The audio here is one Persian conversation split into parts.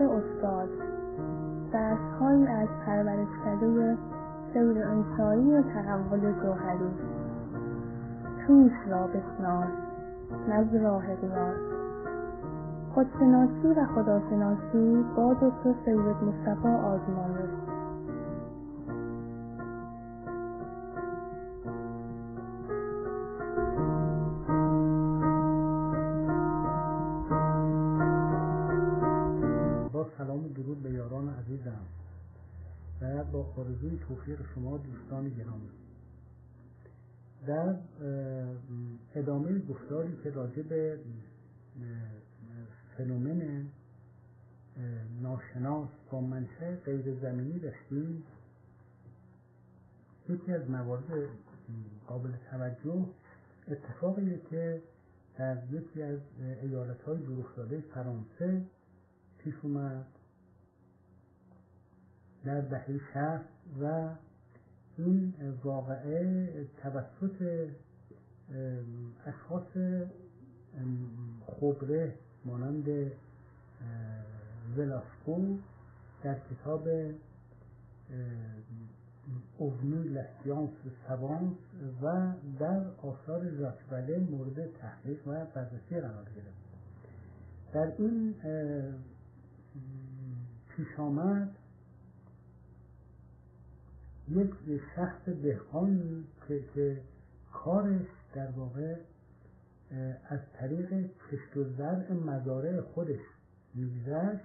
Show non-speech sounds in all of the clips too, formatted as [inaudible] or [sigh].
مکتب استاد. درسهایی از پرورشکده سیر انسانی و تحول جوهری. خویش را بشناس نزد راه قیاس خودشناسی و خداشناسی با دکتر سید مصطفی آزمانی توفیق شما دوستان گرامی. در ادامه گفتاری که راجع به فنومن ناشناس با منشه غیر زمینی داشتیم یکی از موارد قابل توجه اتفاقیه که در یکی از ایالت های دورافتاده فرانسه پیش اومد. در دهه شهر و این واقعه توسط اشخاص خبره مانند ولاسکو در کتاب اوونی لسیانس سوانس و در آثار ژاک مورد تحقیق و بررسی قرار گرفت. در این پیش آمد یک شخص دهقانی که, که کارش در واقع از طریق کشت و زرع مزارع خودش میگذشت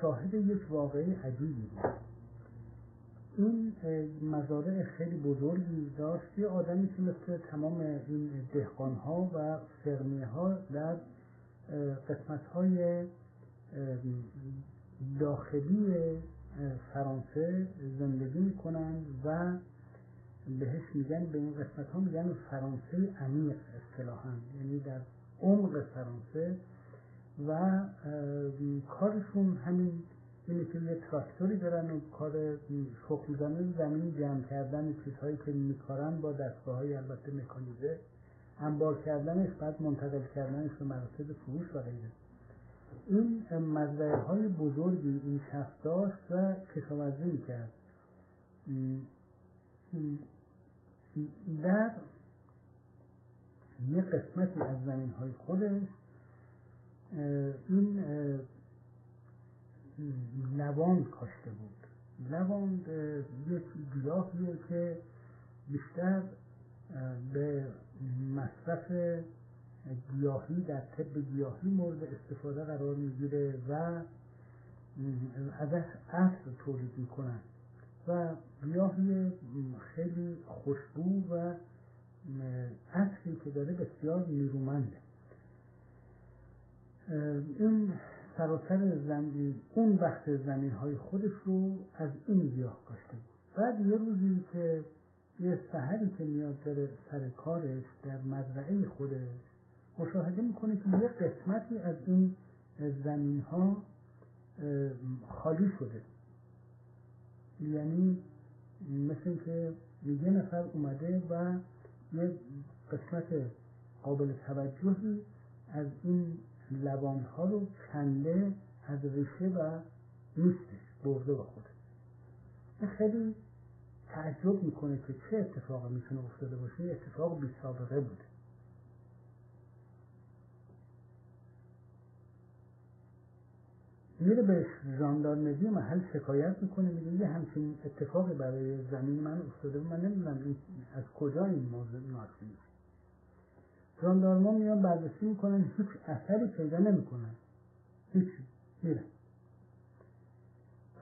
شاهد یک واقعی عجیبی بود. این مزارع خیلی بزرگی داشت. یه آدمی که مثل تمام این دهقان ها و فرمیه ها در قسمت های داخلی فرانسه زندگی می‌کنن و بهش میگن به این قسمت ها میگن فرانسه عمیق اصطلاحا. یعنی در عمق فرانسه و کارشون همین اینه که یه تراکتوری دارن و کار شخ زمین جمع کردن چیزهایی که میکارن با دستگاه های البته مکانیزه. انبار کردنش بعد منتقل کردنش به مراسد فروش و غیره. این مزرعه های بزرگی این شخص داشت و کشاورزی کرد در یک قسمتی از زمین های خودش این لواند کاشته بود. لواند یک گیاهیه که بیشتر به مصرف گیاهی در طب گیاهی مورد استفاده قرار می‌گیره و ازش عطر تولید می‌کنن. و گیاهی خیلی خوشبو و عطری که داره بسیار نیرومنده. این سراسر زمین اون بخش زمین های خودش رو از این گیاه کاشته بود. بعد یه روزی که یه سهری که میاد داره سر کارش در مزرعه خودش مشاهده می‌کنه که یه قسمتی از این زمین ها خالی شده. یعنی مثل که یه نفر اومده و یه قسمت قابل توجهی از این لبان ها رو کنده از ریشه و نیستش برده با خود خیلی تعجب می‌کنه که چه اتفاقی می‌تونه افتاده باشه. اتفاق بی سابقه بوده. میره به ژاندارمری محل شکایت می‌کنه میگه یه همچین اتفاقی برای زمین من افتاده من نمی‌دونم از کجا این موضوع ناشی میشه ژاندارما میان بررسی می‌کنن هیچ اثری پیدا نمی‌کنن هیچی میره.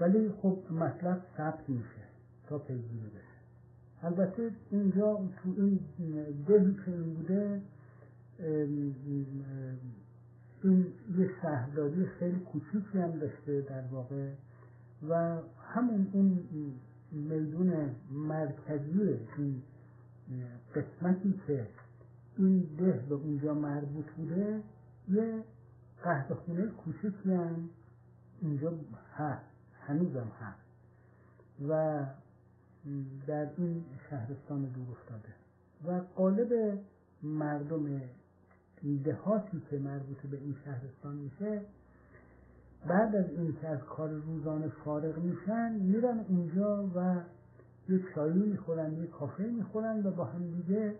ولی خب مطلب ثبت میشه تا پیگیری بشه. البته اینجا تو این دهی که این بوده این یه شهرداری خیلی کوچیکی هم داشته در واقع و همون اون میدون مرکزی این قسمتی که این ده به اونجا مربوط بوده یه قهوه خونه کوچیکی هم اینجا هست هنوزم هست و در این شهرستان دور افتاده و قالب مردم دهاتی که مربوط به این شهرستان میشه بعد از اینکه از کار روزانه فارغ میشن میرن اونجا و یه چایی می‌خورن یه کافه می‌خورن و با هم دیگه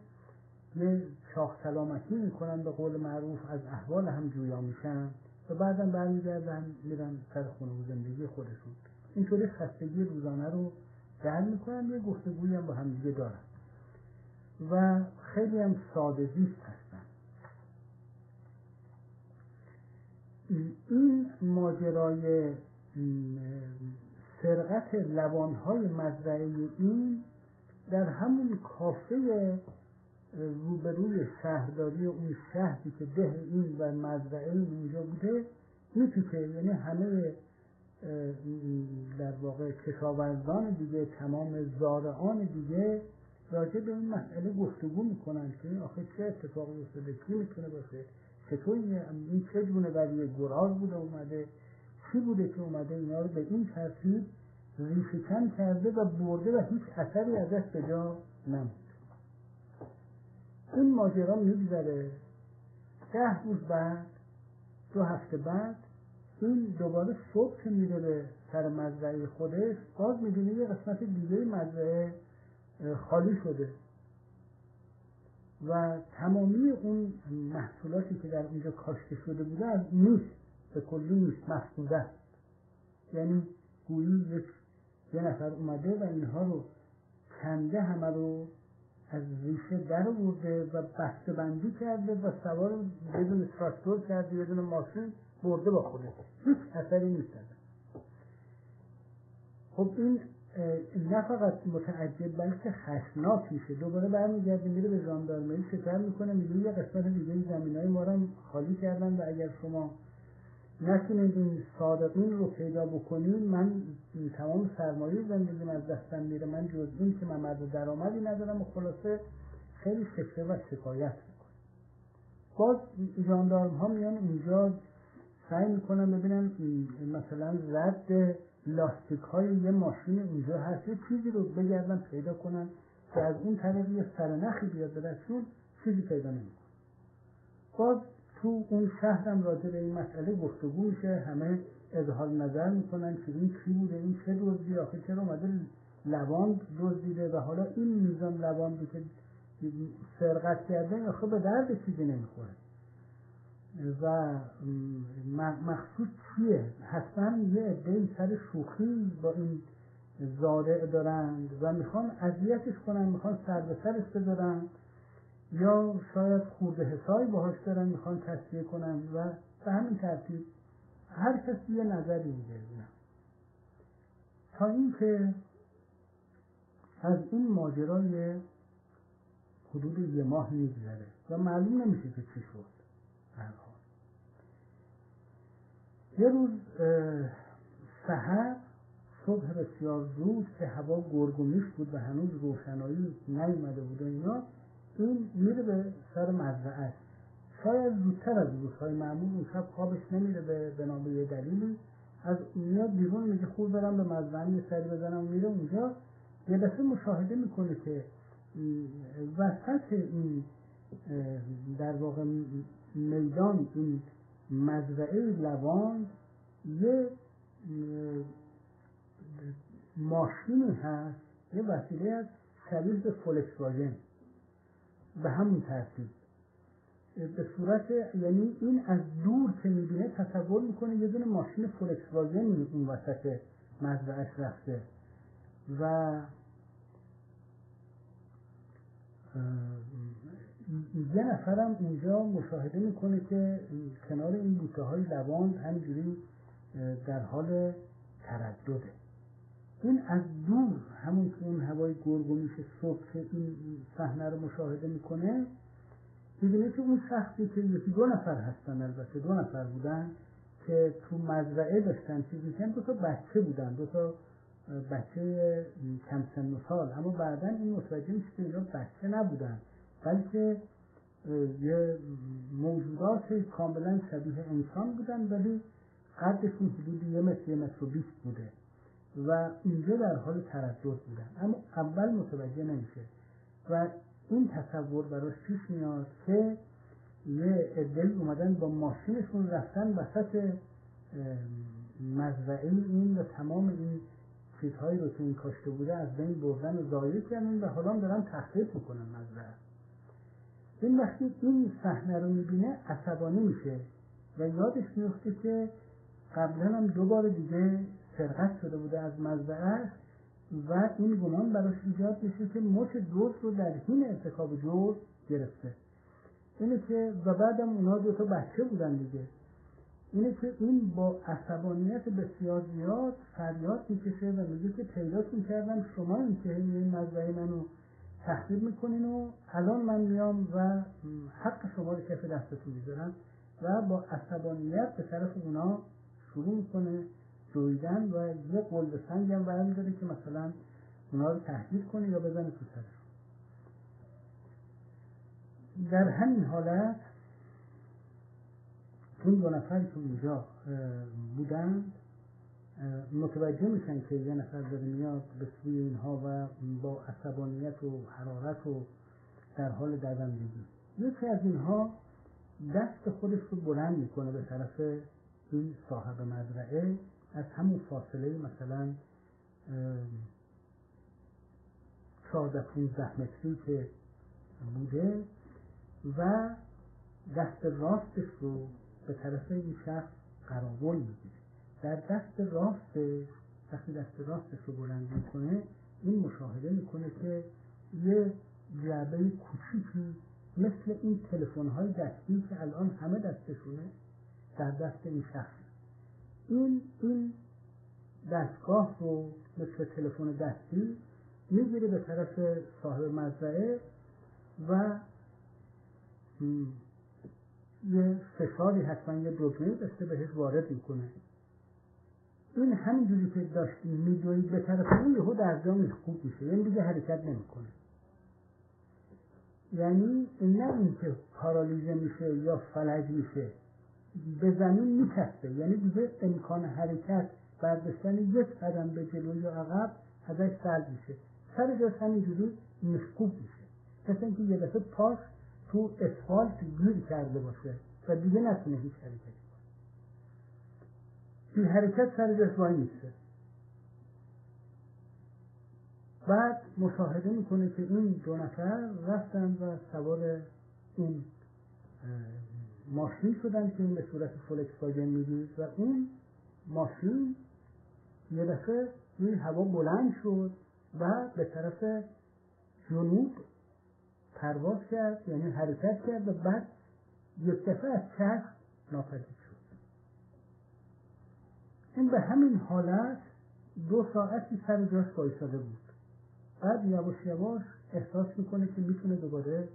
یه چاخ سلامتی می‌کنن به قول معروف از احوال هم جویا میشن و بعدا برمیگردن میرن سر خونه و زندگی خودشون. اینطوری خستگی روزانه رو در می‌کنن یه گفتگویی هم با هم دیگه دارن. و خیلی هم ساده زیست هستن این ماجرای سرقت لبانهای مزرعه این در همون کافه روبروی شهرداری اون شهری که ده این و مزرعه اونجا بوده میپیچه. یعنی همه در واقع کشاورزان دیگه تمام زارعان دیگه راجع به این مسئله گفتگو می‌کنن که آخه چه اتفاقی افتاده؟ کی می‌تونه باشه؟ چطور این چه جونه ولی گراز بوده اومده؟ چی بوده که اومده اینا رو به این ترتیب ریشکن کرده و برده و هیچ اثری ازش به جا نمود این ماجرا میگذره. ده روز بعد دو هفته بعد این دوباره صبح که میره به سر مزرعه خودش باز می‌بینه یه قسمت دیگه مزرعه خالی شده. و تمامی اون محصولاتی که در اونجا کاشته شده بوده از نیست به کلی نیست مفقوده یعنی گویی یک یه نفر اومده و اینها رو کنده همه رو از ریشه در ورده و بسته بندی کرده و سوار بدون تراکتور کرده بدون ماشین برده با خوده هیچ اثری نیست خب این نه فقط متعجب بلکه خشناک میشه. دوباره برمیگرده میره به ژاندارمری شکر می‌کنه میگه یه قسمت دیگه زمین های ما رو خالی کردن و اگر شما نتونید این صادقین رو پیدا بکنید من تمام سرمایه زندگیم از دستم میره. من جز این که من مرد درآمدی ندارم و خلاصه خیلی شکره و شکایت می‌کنم. باز جاندارم ها میان اونجا سعی می‌کنن ببینن مثلا رد لاستیک های یه ماشین اونجا هست یه چیزی رو بگردن پیدا کنن که از اون طریق یه سرنخی بیاد به دستشون چیزی پیدا نمی‌کنن باز تو اون شهرم راجع به این مسئله گفتگو میشه همه اظهار نظر می‌کنن که این چی بوده این چه دزدی آخه چرا اومده لواند دزدیده و حالا این میزان لواندی که سرقت کرده آخه به درد چیزی نمی‌خوره. و مخصوص چیه؟ حتما یه عده سر شوخی با این زارع دارند و می‌خوان اذیتش کنن می‌خوان سر به سرش بذارن یا شاید خورده حسایی باهاش دارن می‌خوان تصفیه کنن و به همین ترتیب هر کسی یه نظری میده. تا اینکه از این ماجرای حدود یه ماه میگذره و معلوم نمیشه که چی شد. یه روز سحر صبح بسیار زود که هوا گرگومیش بود و هنوز روشنایی نیومده بود و اینا این میره به سر مزرعه. شاید زودتر از روزهای معمول اون شب خوابش نمیره به بنا به یه دلیلی. از میاد بیرون میگه خوب برم به مزرعه یه سری بزنم میره اونجا. یه دفعه مشاهده می‌کنه که وسط این در واقع میدان این مزرعه لوان یه ماشینی هست یه وسیله از شبیه به فولکس واژن به همون ترتیب. به صورت یعنی این از دور که می‌بینه تصور می‌کنه یه دونه ماشین فولکس اون وسط مزرعش رفته. و یه نفرم اونجا مشاهده می‌کنه که کنار این بوته های لبان همینجوری در حال تردده. این از دور همون که اون هوای گرگو میشه صبح این صحنه رو مشاهده می‌کنه می‌بینه که اون شخصی که یکی دو نفر هستن البته دو نفر بودن که تو مزرعه داشتن چیز می‌کنن دو تا بچه بودن دو تا بچه کم سن و سال. اما بعدا این متوجه میشه که اینا بچه نبودن. بلکه یه موجودات کاملا شبیه انسان بودن ولی قدشون حدود یه متر یه متر و بیست بوده و اینجا در حال تردد بودن. اما اول متوجه نمیشه. و این تصور براش پیش میاد که یه عده اومدن با ماشینشون رفتن وسط مزرعه این و تمام این چیزهایی رو که این کاشته بوده از بین بردن و ضایع کردن و حالا دارن تخریب می‌کنن مزرعه. این وقتی این صحنه رو می‌بینه عصبانی میشه. و یادش میفته که قبلا هم دو بار دیگه سرقت شده بوده از مزرعه و این گمان براش ایجاد میشه که مچ دوست رو در حین ارتکاب جور گرفته. اینه که و بعدم اونا دو تا بچه بودن دیگه. اینه که این با عصبانیت بسیار زیاد فریاد می‌کشه و میگه که پیداتون کردم شما این که این مزرعه منو تخریب می‌کنین و الان من میام و حق شما رو کف دستتون می‌ذارم و با عصبانیت به طرف اونا شروع می‌کنه دویدن و یه قلب سنگ هم برمیداره که مثلا اونا رو تهدید کنه یا بزنه تو سرشون در همین حالت این دو نفر که اونجا بودند متوجه میشن که یه نفر داره میاد به سوی اینها و با عصبانیت و حرارت و در حال دوندگی یکی از اینها دست خودش رو بلند می‌کنه به طرف این صاحب مزرعه. از همون فاصله مثلا چهارده پونزده متری که بوده و دست راستش رو به طرف این شخص قراول می‌گیره. در دست راست وقتی دست راستش رو بلند می‌کنه این مشاهده می‌کنه که یه جعبه کوچیکی مثل این تلفن های دستی که الان همه دستشونه در دست این شخص. این این دستگاه رو مثل تلفن دستی می‌گیره به طرف صاحب مزرعه و یه فشاری حتما یه دکمه دسته بهش وارد می‌کنه. این همینجوری که داشت میدوید به طرف اون یهو در جا خوب میشه یعنی دیگه حرکت نمی‌کنه. یعنی نه اینکه پارالیزه میشه یا فلج میشه به زمین میکسته یعنی دیگه امکان حرکت برداشتن یک قدم به جلو یا عقب ازش سلب میشه. سر جاش همینجوری مشکوب میشه. مثل اینکه یه دفعه پاش تو اسفالت گیر کرده باشه و دیگه نتونه هیچ حرکتی. این حرکت سر جاش وای میسته بعد مشاهده می‌کنه که این دو نفر رفتن و سوار این ماشین شدن که این به صورت فولکس واگن می‌دید و اون ماشین یه دفعه روی هوا بلند شد و به طرف جنوب پرواز کرد یعنی حرکت کرد و بعد یک دفعه از چرخ ناپدید این به همین حالت دو ساعتی سر جاش بایستاده بود. بعد یواش یواش احساس می‌کنه که می‌تونه دوباره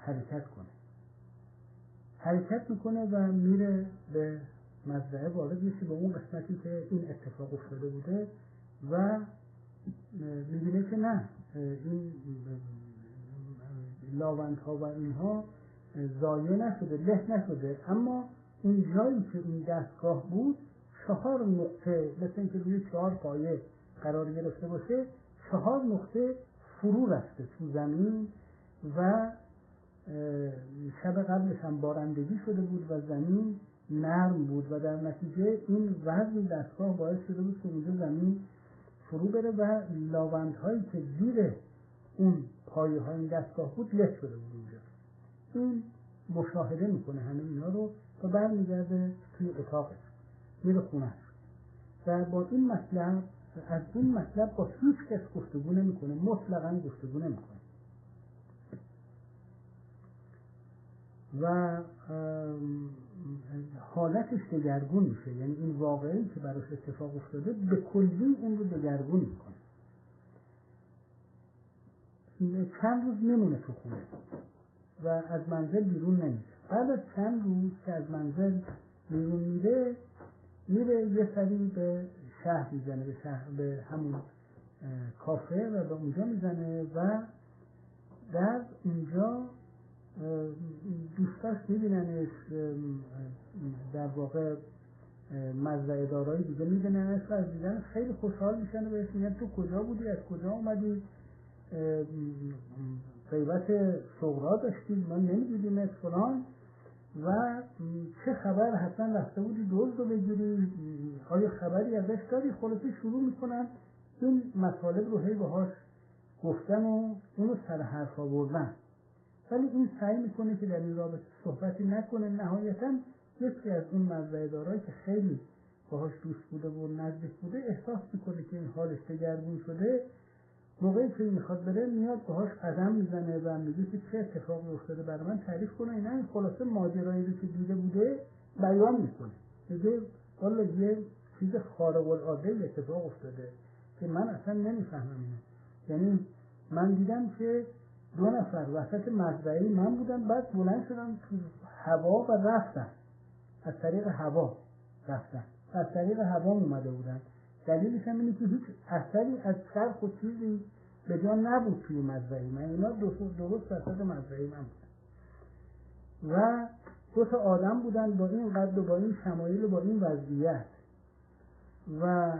حرکت کنه. حرکت می‌کنه و میره به مزرعه وارد میشه به اون قسمتی که این اتفاق افتاده بوده و می‌بینه که نه این لاوندها و اینها زایه نشده له نشده. اما این جایی که این دستگاه بود چهار نقطه مثل اینکه روی چهار پایه قرار گرفته باشه چهار نقطه فرو رفته تو زمین و شب قبلش هم بارندگی شده بود و زمین نرم بود و در نتیجه این وزن دستگاه باعث شده بود که اونجا زمین فرو بره و لاوندهایی که زیر اون پایه های این دستگاه بود له شده بود اونجا. این مشاهده می‌کنه همه اینا رو و برمیگرده توی اتاقش. میره خونهش و با این مطلب از این مطلب با هیچ کس گفتگو نمی‌کنه. مطلقا گفتگو نمی‌کنه. و حالتش دگرگون میشه. یعنی این واقعی که براش اتفاق افتاده به کلی اون رو دگرگون می‌کنه. چند روز نمونه تو خونه و از منزل بیرون نمیره بعد از چند روز که از منزل بیرون میره میره یه سری به شهر می‌زنه به, شهر به همون کافه و به اونجا می‌زنه و در اونجا دوستاش میبیننش در واقع مزرعه دارایی دیگه میبیننش و از دیدن خیلی خوشحال میشن و بهش میگن تو کجا بودی؟ از کجا اومدی؟ غیبت صغرا داشتیم ما نمی‌دیدیم فلان. و چه خبر حتما رفته بودی دوز رو بگیری؟ آیا خبری ازش داری؟ خلاصه شروع می‌کنن این مطالب رو هی باهاش گفتن و اونو سر حرف آوردن. ولی این سعی می‌کنه که در این رابطه صحبتی نکنه. نهایتا یکی از اون مزرعه دارایی که خیلی باهاش دوست بوده و نزدیک بوده احساس می‌کنه که این حالش دگرگون شده موقعی که می‌خواد بره میاد باهاش قدم می‌زنه و میگه که چه اتفاقی افتاده برای من تعریف کنه. اینا این خلاصه ماجرایی رو که دیده بوده بیان می‌کنه. میگه والا یه چیز خارق العاده اتفاق افتاده که من اصلا نمی‌فهمم اینو. یعنی من دیدم که دو نفر وسط مزرعه من بودن بعد بلند شدن تو هوا و رفتن. از طریق هوا رفتن. از طریق هوا اومده بودن. دلیلش هم اینه که هیچ اثری از چرخ و چیزی به جا نبود توی مزرعه من. اینا درست درست وسط مزرعه من بودن. و دو تا آدم بودن با این قد و با این شمایل و با این وضعیت. و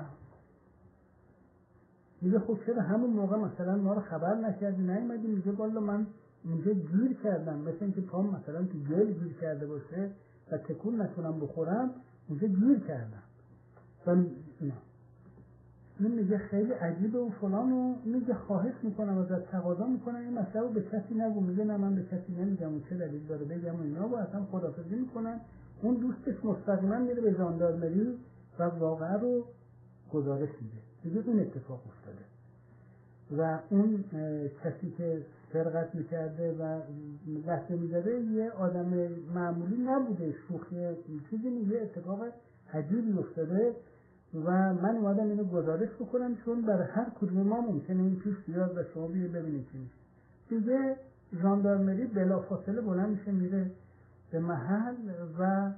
میگه خب چرا همون موقع مثلا ما رو خبر نکردی؟ نیومدی میگه والا من اونجا گیر کردم. مثل اینکه پام مثلا تو گل گیر کرده باشه و تکون نتونم بخورم اونجا گیر کردم. و این میگه خیلی عجیبه و فلان و میگه خواهش می‌کنم ازت تقاضا می‌کنم. این مسئله رو به کسی نگو. میگه نه من به کسی نمیگم. و چه دلیل داره؟ بگم و اینا و اصلا خدافزی می‌کنن. اون دوستش مستقیما میره به ژاندارمری و واقعا رو گزارش میده. دیگه این اتفاق افتاده. و اون کسی که سرقت می‌کرده و لحظه می‌زده یه آدم معمولی نبوده. شوخی چیزی یه اتفاق عجیبی افتاده. و من اومدم اینو گزارش بکنم چون برای هر کدوم ما ممکنه این پیش بیاد و شما بیه ببینید چی میشه. دیگه ژاندارمری بلافاصله بلند میشه میره به محل و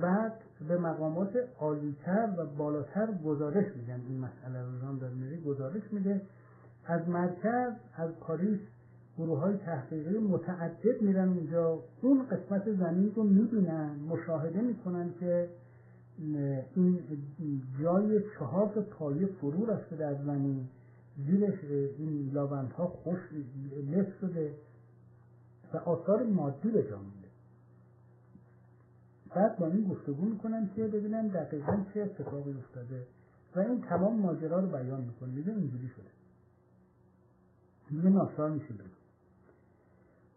بعد به مقامات عالیتر و بالاتر گزارش میدن. این مسئله رو ژاندارمری گزارش میده. از مرکز از پاریس گروه های تحقیقی متعدد میرن اونجا. اون قسمت زمین رو می‌بینن مشاهده می‌کنن که این جای چهار پایه فرو رفته در زمین. زیرش این لاوندها خوش لف شده و آثار مادی به جا مونده بعد با این گفتگو می‌کنن که ببینن دقیقا چه اتفاقی افتاده و این تمام ماجرا رو بیان می‌کنه. میگه اینجوری شده. میگه ناچار میشه بگو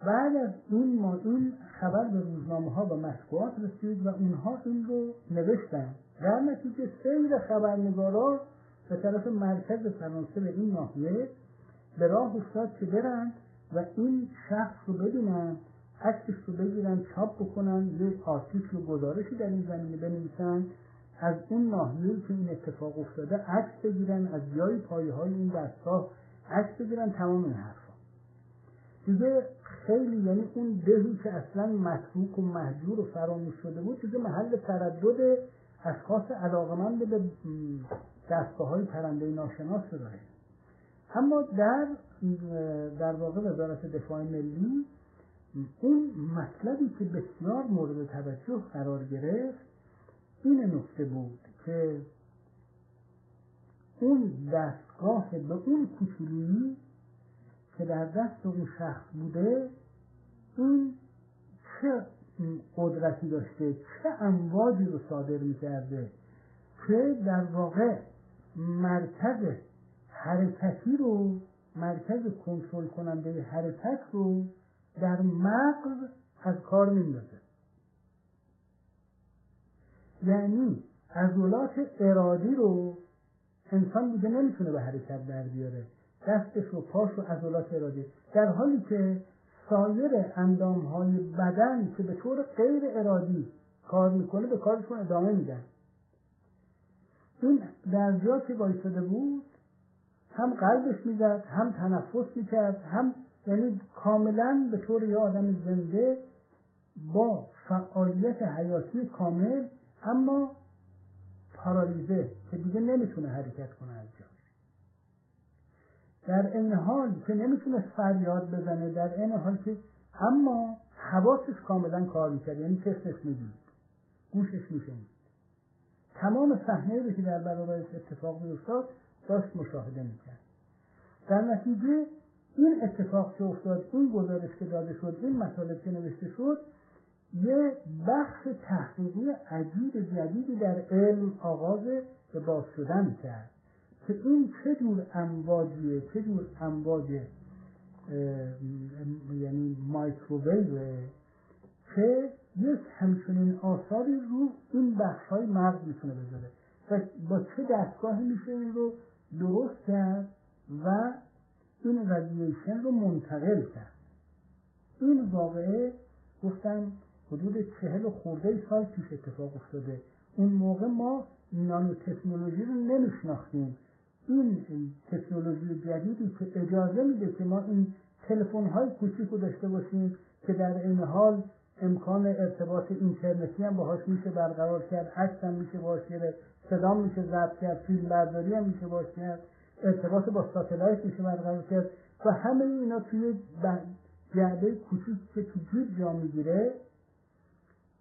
بعد از ما این خبر به روزنامه ها و مطبوعات رسید و اونها این رو نوشتن. در نتیجه سیر خبرنگارا به طرف مرکز فرانسه به این ناحیه به راه افتاد که برن و این شخص رو ببینن عکسش رو بگیرن چاپ بکنن یه آرتیکل و گزارشی در این زمینه بنویسن. از اون ناحیه که این اتفاق افتاده عکس بگیرن از جای پایه های این دستگاه عکس بگیرن تمام این حرفا. دیگه خیلی یعنی اون دهی که اصلا متروک و محجور و فراموش شده بود دیگه محل تردد اشخاص علاقمند به دستگاه های پرنده ناشناس داره. اما در در واقع وزارت دفاع ملی اون مطلبی که بسیار مورد توجه قرار گرفت این نکته بود که اون دستگاه به اون کوچولویی که در دست اون شخص بوده این چه قدرتی داشته چه امواجی رو صادر می‌کرده که در واقع مرکز حرکتی رو مرکز کنترل کننده حرکت رو در مغز از کار میندازه. یعنی عضلات ارادی رو انسان دیگه نمی‌تونه به حرکت در بیاره. دستش و پاش و عضلات ارادی. در حالی که سایر اندام های بدن که به طور غیر ارادی کار می‌کنه به کارشون ادامه میدن. این در جا که وایساده بود هم قلبش می‌زد هم تنفس می‌کرد هم یعنی کاملا به طور یه آدم زنده با فعالیت حیاتی کامل اما پارالیزه که دیگه نمی‌تونه حرکت کنه از جا. در این حال که نمی‌تونه فریاد بزنه در این حال که اما حواسش کاملا کار می‌کرد یعنی چشمش می‌دید گوشش میشنید. تمام صحنه رو که در برابرش اتفاق میافتاد داشت مشاهده می‌کرد. در نتیجه این اتفاق که افتاد این گزارش که داده شد این مطالب که نوشته شد یه بخش تحقیقی عجیب جدیدی در علم آغاز به باز شدن کرد. که این چه جور امواجیه چه جور امواج یعنی مایکروویوه که یک همچنین آثاری رو این بخش های مغز می‌تونه بذاره. و با چه دستگاهی میشه این رو درست کرد و این رادییشن رو منتقل کرد. این واقعه گفتم حدود چهل خورده سال پیش اتفاق افتاده. اون موقع ما نانو تکنولوژی رو نمیشناختیم. این تکنولوژی جدیدی که اجازه میده که ما این تلفن های کوچیک رو داشته باشیم که در این حال امکان ارتباط اینترنتی هم باهاش میشه برقرار کرد عکس هم میشه باهاش گرفت صدا میشه ضبط کرد فیلم برداری هم میشه باش کرد ارتباط با ساتلایت میشه برقرار کرد و همه اینا توی جعبه کوچیک که تو جیب جا می‌گیره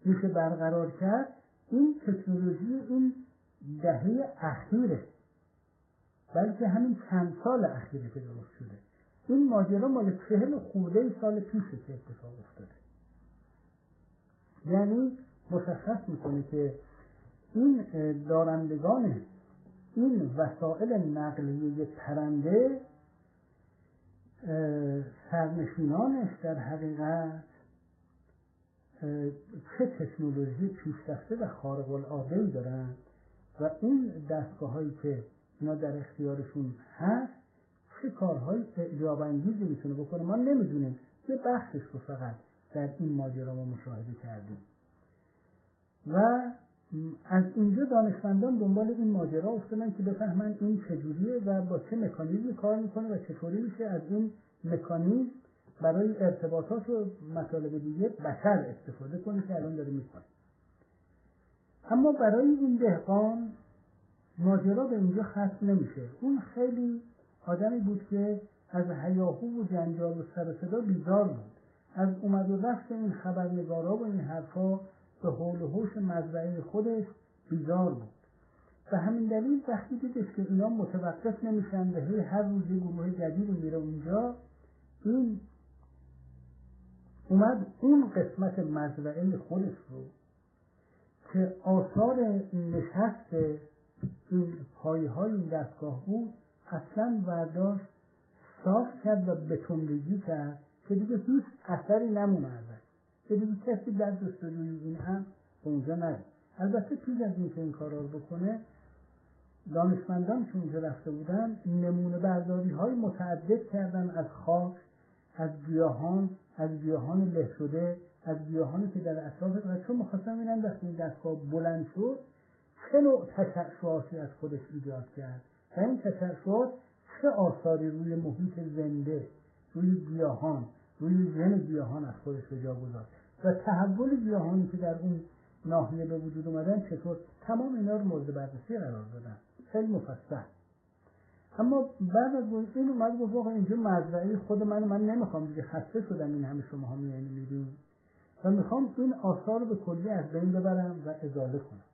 میشه برقرار کرد. این تکنولوژی این دهه اخیره. بلکه همین چند سال اخیره که درست شده. این ماجرا مال چهل خورده سال پیشه که اتفاق افتاده. یعنی مشخص می‌کنه که این دارندگان این وسایل نقلیه پرنده سرنشینانش در حقیقت چه تکنولوژی پیشرفته و خارق العاده دارن و این دستگاه هایی که اینا در اختیارشون هست چه کارهای اعجاب انگیزی می‌تونه بکنه ما نمی‌دونیم. یه بخشش رو فقط در این ماجرا ما مشاهده کردیم. و از اینجا دانشمندان دنبال این ماجرا افتادن که بفهمن این چجوریه و با چه مکانیزمی کار می‌کنه و چطوری میشه از این مکانیزم برای ارتباطات و مطالب دیگه بشر استفاده کنه که الان داره می‌کنه اما برای این دهقان ماجرا به اینجا ختم نمیشه. اون خیلی آدمی بود که از هیاهو و جنجال و سر صدا بیدار بود. از اومد و رفت این خبرنگارا و این حرفا به حول و حوش مزرعه خودش بیدار بود. به همین دلیل وقتی دیدش که اینا متوقف نمیشن به هر روز یه گروه جدید میره اونجا این اومد اون قسمت مزرعه خودش رو که آثار نشست پایه های این دستگاه بود اصلا برداشت صاف کرد و بتونریزی کرد که دیگه هیچ اثری نمونه ازش. که دیگه کسی در جستجوی این هم به اونجا نره البته پیش از اینکه این کارا رو بکنه دانشمندان که اونجا رفته بودن نمونه برداری های متعدد کردن از خاک از گیاهان از گیاهان له شده از گیاهانی که در اطراف و چون می‌خواستم ببینم وقتی این دستگاه بلند شد چه نوع تشعشعاتی از خودش ایجاد کرد. و این تشعشعات چه آثاری روی محیط زنده روی گیاهان روی ژن گیاهان از خودش به جا گذاشت؟ و تحول گیاهانی که در اون ناحیه به وجود اومدن چطور؟ تمام اینا رو مورد بررسی قرار دادن. خیلی مفصل. اما بعد از این اومد گفت واقعا اینجا مزرعه خود من من نمی‌خوام دیگه خسته شدم این همه شما ها میایین میدون و می‌خوام این آثار رو به کلی از بین ببرم و ازاله کنم.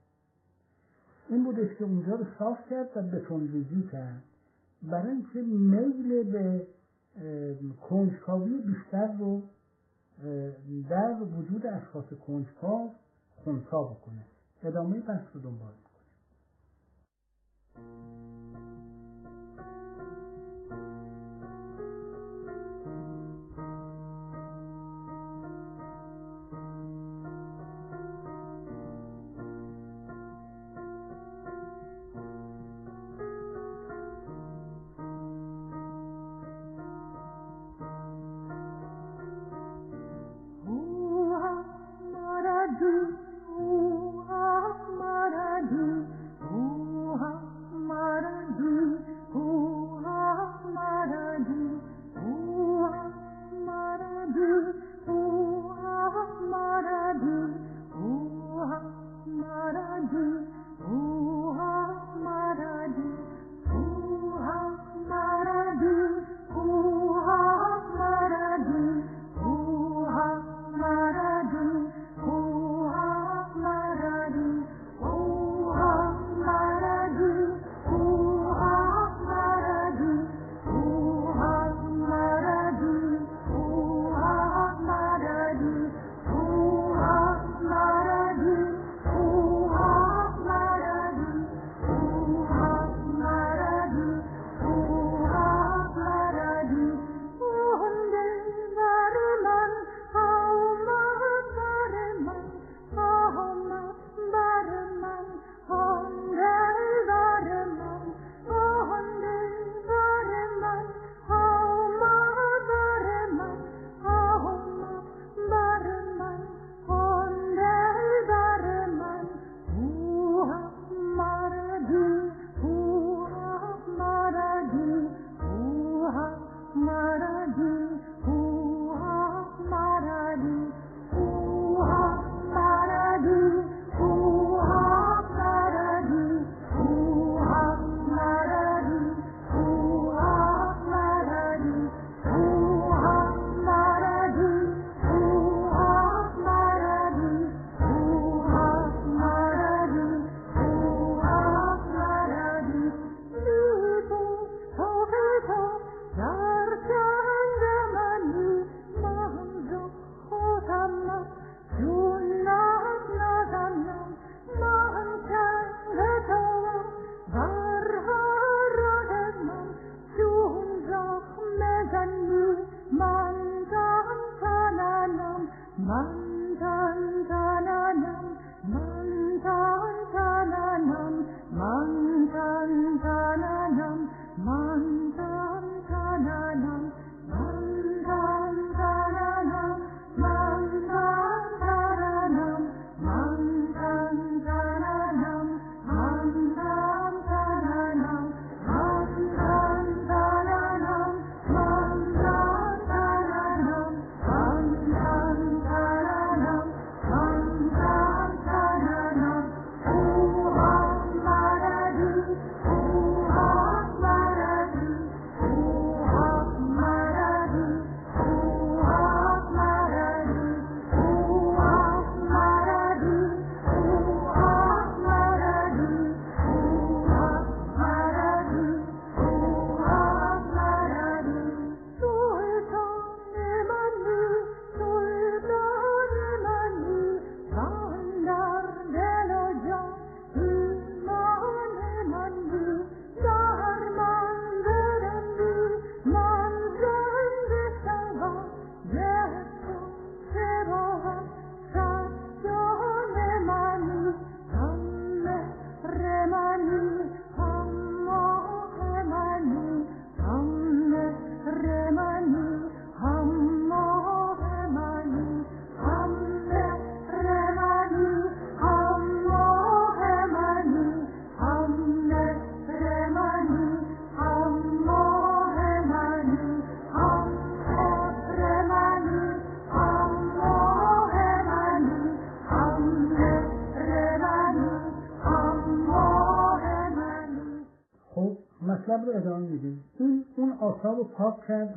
این بودش که اونجا رو صاف کرد و بتونریزی کرد. برای اینکه میل به کنجکاوی بیشتر رو در وجود اشخاص کنجکاو خونسا بکنه. ادامه بحث رو دنبال می‌کنه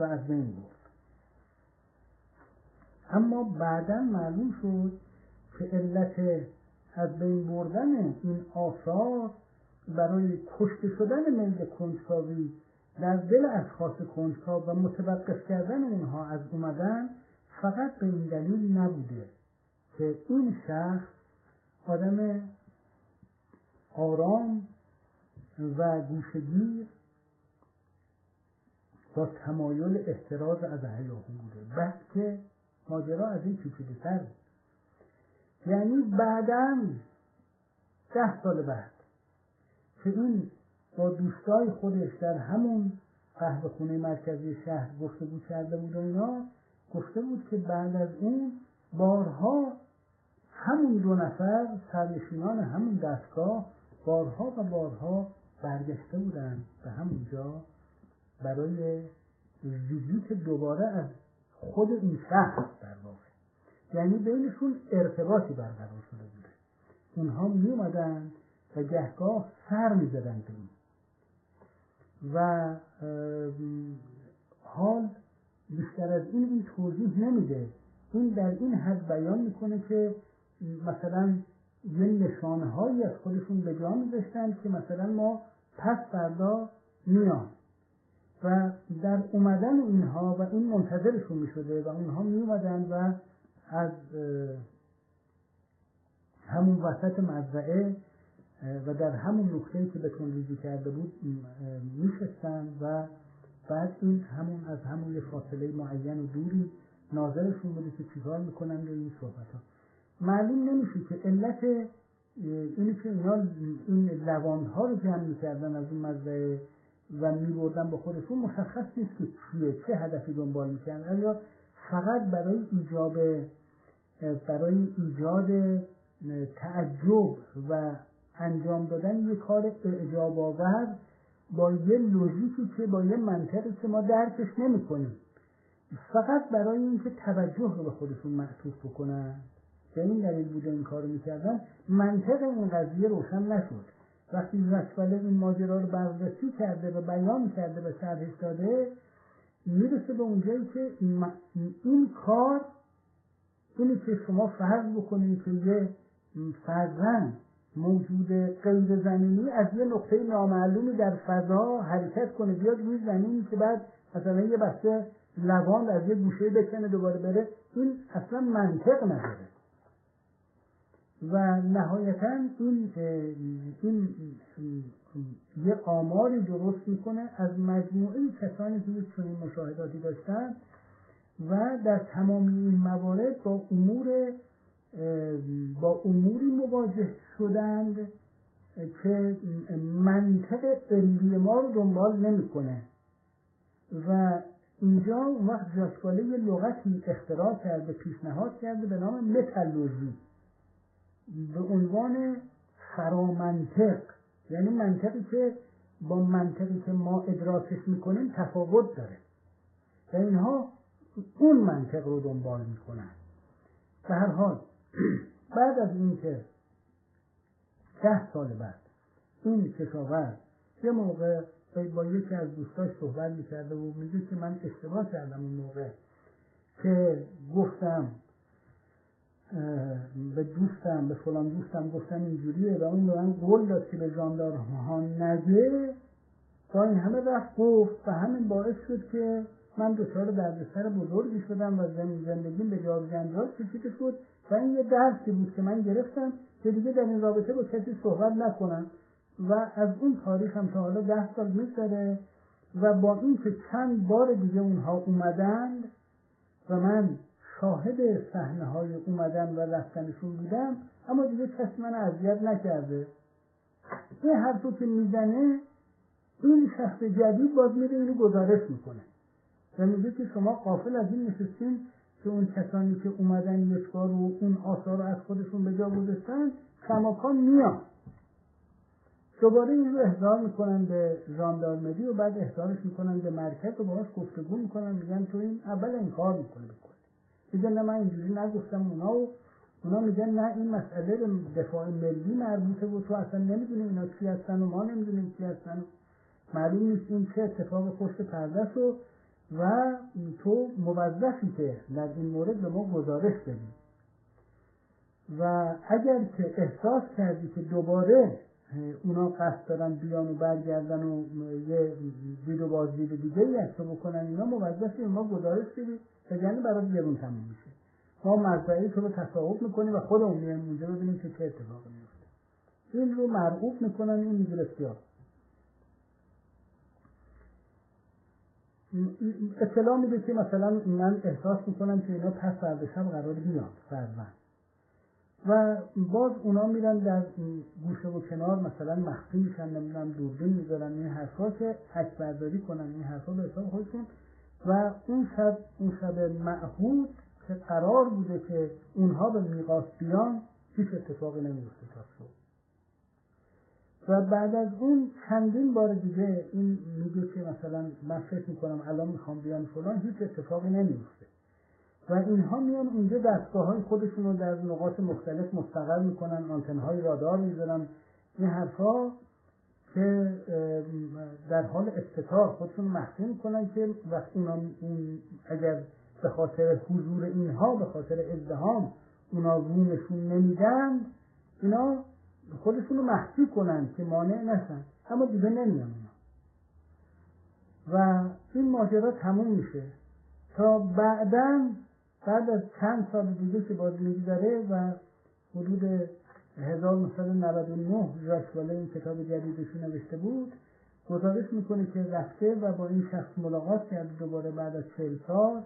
و از بین برد. اما بعدا معلوم شد که علت از بین بردن این آثار برای کشته شدن میل کنجکاوی در دل اشخاص کنجکاو و متوقف کردن اونها از اومدن فقط به این دلیل نبوده که این شخص آدم آرام و گوشگیر با تمایل احتراز از هیاهو بوده بلکه ماجرا از این پیچیده تر یعنی بعدا ده سال بعد که این با دوستای خودش در همون قهوه خونه مرکزی شهر گفته بود کرده بود و اینا گفته بود که بعد از اون بارها همون دو نفر سرنشینان همون دستگاه بارها و بارها برگشته بودن به همونجا برای ویزیت دوباره از خود این شخص در واقع. یعنی بینشون ارتباطی برقرار شده بوده. اونها می اومدن و گهگاه سر می زدن به این. و حال بیشتر از این این توضیح نمیده. این در این حد بیان می‌کنه که مثلا یه نشانهایی از خودشون به جا که مثلا ما پس فردا میان و در اومدن اینها و این منتظرشون می‌شده و اونها میومدن و از همون وسط مزرعه و در همون نقطه‌ای که بتون ریزی کرده بود میشستن و بعد این همون از همون یه فاصله معین و دوری ناظرشون بوده که چیکار می‌کنن به این صحبت ها معلوم نمیشه که علت اینی که اینا این لوان ها رو جمع می‌کردن از اون مزرعه و میبردن با خودشون مشخص نیست که چیه چه هدفی دنبال می‌کردن. یا فقط برای ایجاب برای ایجاد تعجب و انجام دادن یه کار اعجاب آور با یه لوژیکی که با یه منطقی که ما درکش نمی کنیم فقط برای اینکه توجه رو به خودشون معطوف بکنن. به این دلیل بوده این کارو می‌کردن. منطق این قضیه روشن نشد. وقتی رسوله این ماجرا رو بررسی کرده و بیان کرده و شرحش داده می‌رسه به اونجایی که این کار اینی که شما فرض بکنید که یه فرزن موجود غیر زمینی از یه نقطه نامعلومی در فضا حرکت کنه بیاد روی زمینی که بعد مثلا یه بسته لوان از یه گوشه بکنه دوباره بره. این اصلا منطق نداره. و نهایتا این این یه آماری درست می‌کنه از مجموعه کسانی که چنین مشاهداتی داشتن و در تمامی این موارد با امور با اموری مواجه شدند که منطق علمی ما رو دنبال نمی‌کنه. و اینجا وقت جاسکاله یه لغتی اختراع کرده پیشنهاد کرده به نام متالوژی به عنوان فرامنطق یعنی منطقی که با منطقی که ما ادراکش می‌کنیم تفاوت داره. و اینها اون منطق رو دنبال می‌کنن. به هر حال [clears throat] بعد از اینکه ده سال بعد این کشاورز یه موقع با یکی از دوستاش صحبت می‌کرده و میگه که من اشتباه کردم اون موقع که گفتم به دوستم به فلان دوستم گفتم اینجوریه و اون به من قول داد که به ژاندارمها نگه با این همه رفت گفت و همین باعث شد که من دچار دردسر بزرگی شدم و زندگیم به جا جنجال کشیده شد و این یه درسی بود که من گرفتم که دیگه در این رابطه با کسی صحبت نکنم و از اون تاریخ هم تا حالا ده سال میگذره و با این که چند بار دیگه اونها اومدند و من شاهد صحنه های اومدن و رفتنشون بودم اما دیگه کسی من اذیت نکرده. این حرفو که می‌زنه این شخص جدید باز میره اینو گزارش می‌کنه. و میگه که شما قافل از این نشستین که اون کسانی که اومدن یک بار و اون آثار رو از خودشون به جا گذاشتن کماکان میان. دوباره این رو احضار می‌کنن به ژاندارمری و بعد احضارش می‌کنن به مرکز و باهاش گفتگو می‌کنن میگن تو این اول این کار می‌کنه بکن میگن من اینجوری نگفتم اونا و اونا میگن نه این مسئله به دفاع ملی مربوطه و تو اصلا نمی‌دونی اینا کی هستن و ما نمی‌دونیم کی هستن. معلوم نیست این چه اتفاق پشت پرده و و تو موظفی که در این مورد به ما گزارش بدی. و اگر که احساس کردی که دوباره اونا قصد دارن بیان و برگردن و یه دید و بازدید دیگه ای بکنن اینا موظفی ما گزارش بدی. وگرنه برای گرون تموم میشه. ما مزرعه تو رو تصاحب می‌کنیم و خودمون میایم اونجا ببینیم که چه اتفاقی میفته این رو مرعوب می‌کنن این میگه بسیار اطلاع میده که مثلا من احساس می‌کنم که اینا پس فردا شب قرار بیان فرزن و باز اونا میرن در گوشه و کنار مثلا مخفی میشن نمی‌دونم دوربین می‌ذارن این حرفا که حک برداری کنن این حرفا به حساب خودشون و اون شب اون شب معهود که قرار بوده که اونها به میقاس بیان هیچ اتفاقی نمیفته تا صبح و بعد از اون چندین بار دیگه این میگه که مثلا من فکر می‌کنم الان می‌خوام بیان فلان هیچ اتفاقی نمیفته و اینها میان اونجا دستگاه های خودشون رو در نقاط مختلف مستقر می‌کنن آنتن های رادار می‌ذارن. این حرفا که در حال استطار خودشون مخفی می‌کنن که وقتی اونا اگر به خاطر حضور اینها به خاطر ازدهام اونا نشون نمیدن اینا خودشون رو مخفی کنن که مانع نشن. اما دیگه نمیان اینا و این ماجرا تموم میشه. تا بعدا بعد از چند سال دیگه که باز میگذره و حدود 1999 جاشواله این کتاب جدیدشون نوشته بود گزارش می‌کنه که رفته و با این شخص ملاقات کرد دوباره بعد از چهل سال.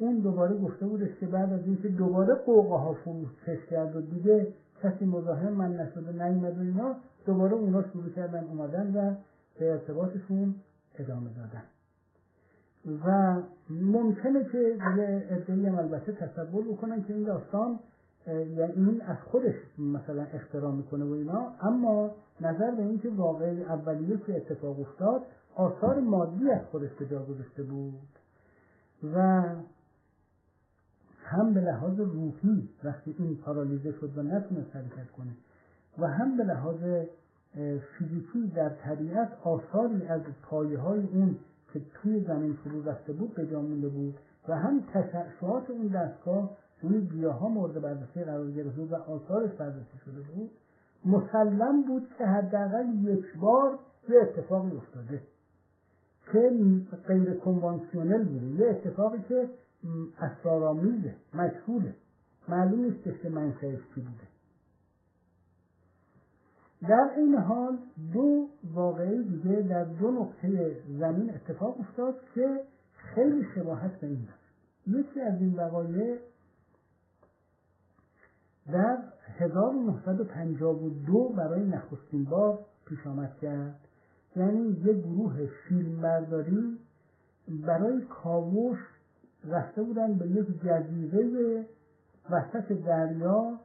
اون دوباره گفته بودش که بعد از اینکه دوباره قوقه ها فروش کرد و دیگه کسی مزاحم من نشده نیومد و اینا دوباره اونا شروع کردن اومدن و به ارتباطشون ادامه دادن. و ممکنه که یه ادهی هم البته تصور بکنن که این داستان یعنی این از خودش مثلا اختراع می‌کنه و اینا. اما نظر به اینکه واقعی اولیه که اتفاق افتاد آثار مادی از خودش به جا گذاشته بود. و هم به لحاظ روحی وقتی این پارالیزه شد و نتونست حرکت کنه و هم به لحاظ فیزیکی در طبیعت آثاری از پایه های اون که توی زمین فرو رفته بود به جا مونده بود و هم تشعشعات اون دستگاه روی گیاه ها مورد بررسی قرار گرفته و آثارش بررسی شده بود مسلم بود که حداقل یک بار یه اتفاقی افتاده که غیر کنوانسیونل بوده. یه اتفاقی که اسرارآمیزه مجهوله معلوم نیست که منشأش چی بوده. در این حال دو واقعی دیگه در دو نقطه زمین اتفاق افتاد که خیلی شباهت به این یکی از این وقایع در 1952 برای نخستین بار پیش آمد کرد یعنی یک گروه فیلمبرداری برای کاوش رفته بودن به یک جزیره وسط دریا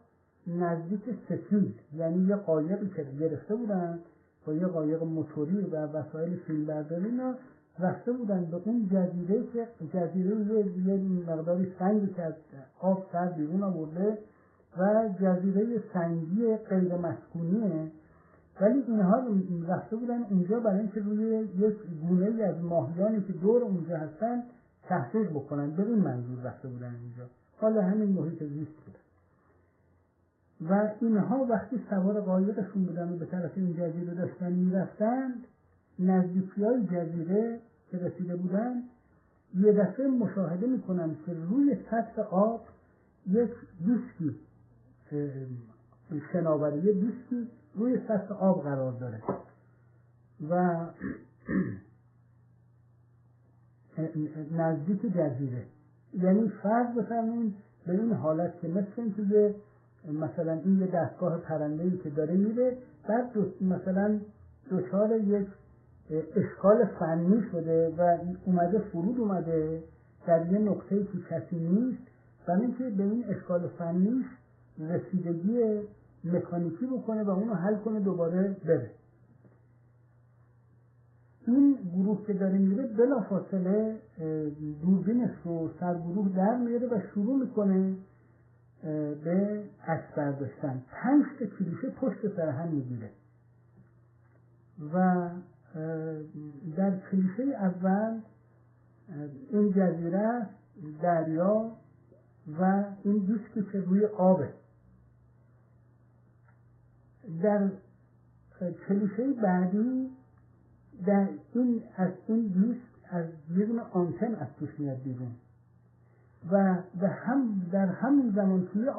نزدیک سفید. یعنی یه قایقی که گرفته بودن با یه قایق موتوری و وسایل فیلمبرداری اینا رفته بودن به اون جزیره که جزیره یه, مقداری سنگی که از آب سر بیرون آورده و جزیره سنگی غیر مسکونیه. ولی اینها رفته بودن اونجا برای اینکه روی یک گونه از ماهیانی که دور اونجا هستن تحقیق بکنن. به این منظور رفته بودن اینجا. حالا همین محیط زیست بود. و اینها وقتی سوار قایقشون بودن و به طرف این جزیره داشتن می‌رفتند نزدیکی های جزیره که رسیده بودن یه دفعه مشاهده می‌کنن که روی سطح آب یک دیسکی شناوری دیسکی روی سطح آب قرار داره. و [clears throat] نزدیک جزیره. یعنی فرض بفرمایید به این حالت که مثل اینکه مثلا این یه دستگاه پرنده که داره میره بعد دو مثلا دچار یک اشکال فنی شده و اومده فرود اومده در یه نقطه که کسی نیست و اینکه به این اشکال فنیش رسیدگی مکانیکی بکنه و اونو حل کنه دوباره بره. این گروه که داره میره بلا فاصله دوربینش رو سرگروه در میاره و شروع می‌کنه به عکس برداشتن. پنج تا کلیشه پشت سر هم می‌گیره. و در کلیشه اول این جزیره دریا و این دیسکی که روی آبه. در کلیشه بعدی در این از این دیسک از بیرون آنتن از توش میاد بیرون. و در, هم در همون زمان که یه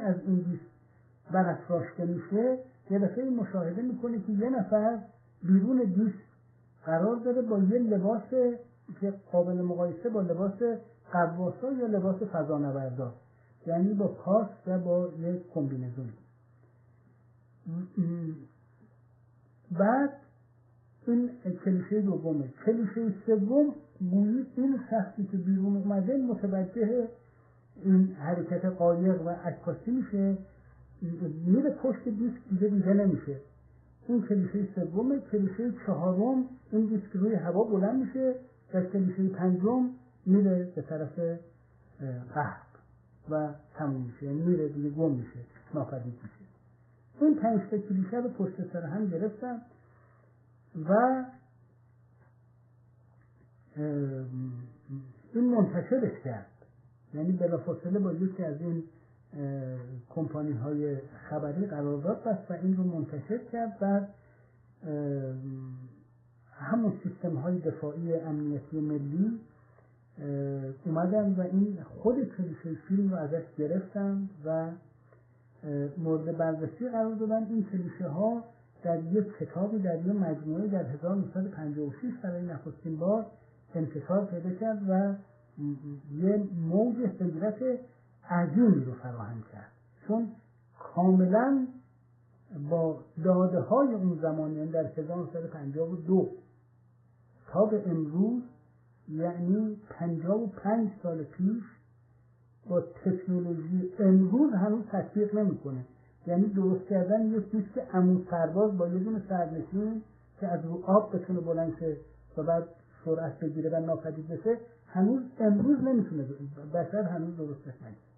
از این دیسک برافراشته میشه یه دفعه مشاهده می‌کنه که یه نفر بیرون دیسک قرار داره با یه لباس که قابل مقایسه با لباس قواسا یا لباس فضانوردار یعنی با پاس و با یک کمبینزون. بعد این کلیشه دومه. کلیشه سوم گویی این شخصی که بیرون اومده متوجه این حرکت قایق و عکاسی میشه. میره پشت دیسک دیگه دیده نمیشه. این کلیشه سوم کلیشه چهارم این دیسک روی هوا بلند میشه. و کلیشه پنجم میره به طرف قهر و تموم میشه. یعنی میره دیگه گم میشه. ناپدید میشه. این پنج تا کلیشه رو پشت سر هم گرفتم و این منتشرش کرد. یعنی بلافاصله با یکی از این کمپانی های خبری قرارداد بست و این رو منتشر کرد و همون سیستم های دفاعی امنیتی ملی اومدن و این خود کلیشه فیلم رو ازش گرفتن و مورد بررسی قرار دادن. این کلیشه ها در یک کتابی در یک مجموعه در 1956 برای نخستین بار انتشار پیدا کرد و یه موج هجرت عظیمی رو فراهم کرد. چون کاملا با داده های اون زمان یعنی در 1952 تا به امروز یعنی 55 سال پیش با تکنولوژی امروز هنوز تطبیق نمی‌کنه. یعنی درست کردن یک دیسک عمود سرباز با یه دونه سرنشین که از رو آب بتونه بلند شه و بعد سرعت بگیره و ناپدید بشه هنوز امروز نمی‌تونه بشر هنوز درستش نکرد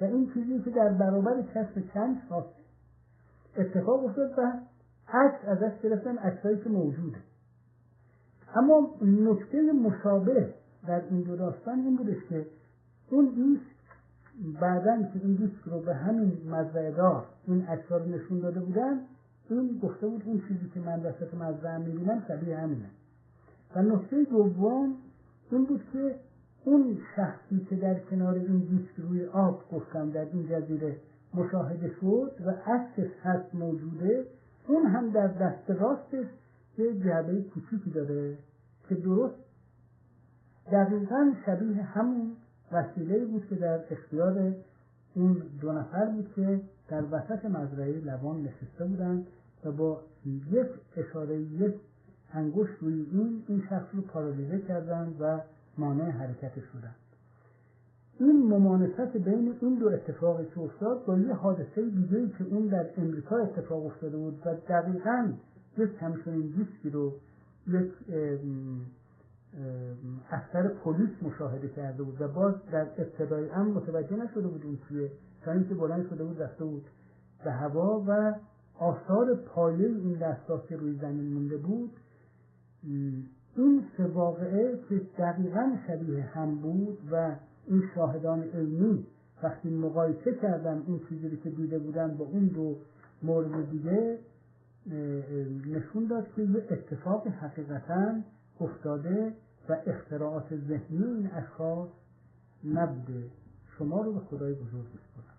و این چیزی که در برابر کسب چند سال اتفاق افتاد و عکس ازش گرفتن عکسایی که موجوده اما نکته مشابه در این دو داستان این بودش که اون دیسک بعدا که این دیسک رو به همین مزرعه دار این عکس‌ها رو نشون داده بودن این گفته بود اون چیزی که من وسط مزرعه می‌بینم شبیه همینه. و نکته دوم این بود که اون شخصی که در کنار این دیسک روی آب گفتم در این جزیره مشاهده شد و عکسش هست موجوده اون هم در دست راستش یه جعبه کوچیکی داره که درست دقیقا شبیه همون وسیله بود که در اختیار اون دو نفر بود که در وسط مزرعه لبان نشسته بودند و با یک اشاره یک انگشت روی این این شخص رو پارالیزه کردند و مانع حرکتش شدند این ممانست بین این دو اتفاقی که افتاد با یه حادثه دیگه که اون در امریکا اتفاق افتاده بود و دقیقا یک همچنین دیسکی رو یک افسر پلیس مشاهده کرده بود و باز در ابتدای هم متوجه نشده بود اون چیه. تا اینکه بلند شده بود رفته بود به هوا و آثار پایه این دستگاه که روی زمین مونده بود این سه واقعه که دقیقا شبیه هم بود و این شاهدان علمی وقتی مقایسه کردن این چیزی که دیده بودن با اون دو مورد دیگه نشون داد که یه اتفاق حقیقتا افتاده و اختراعات ذهنی این اشخاص نبوده. شما رو به خدای بزرگ بسپرم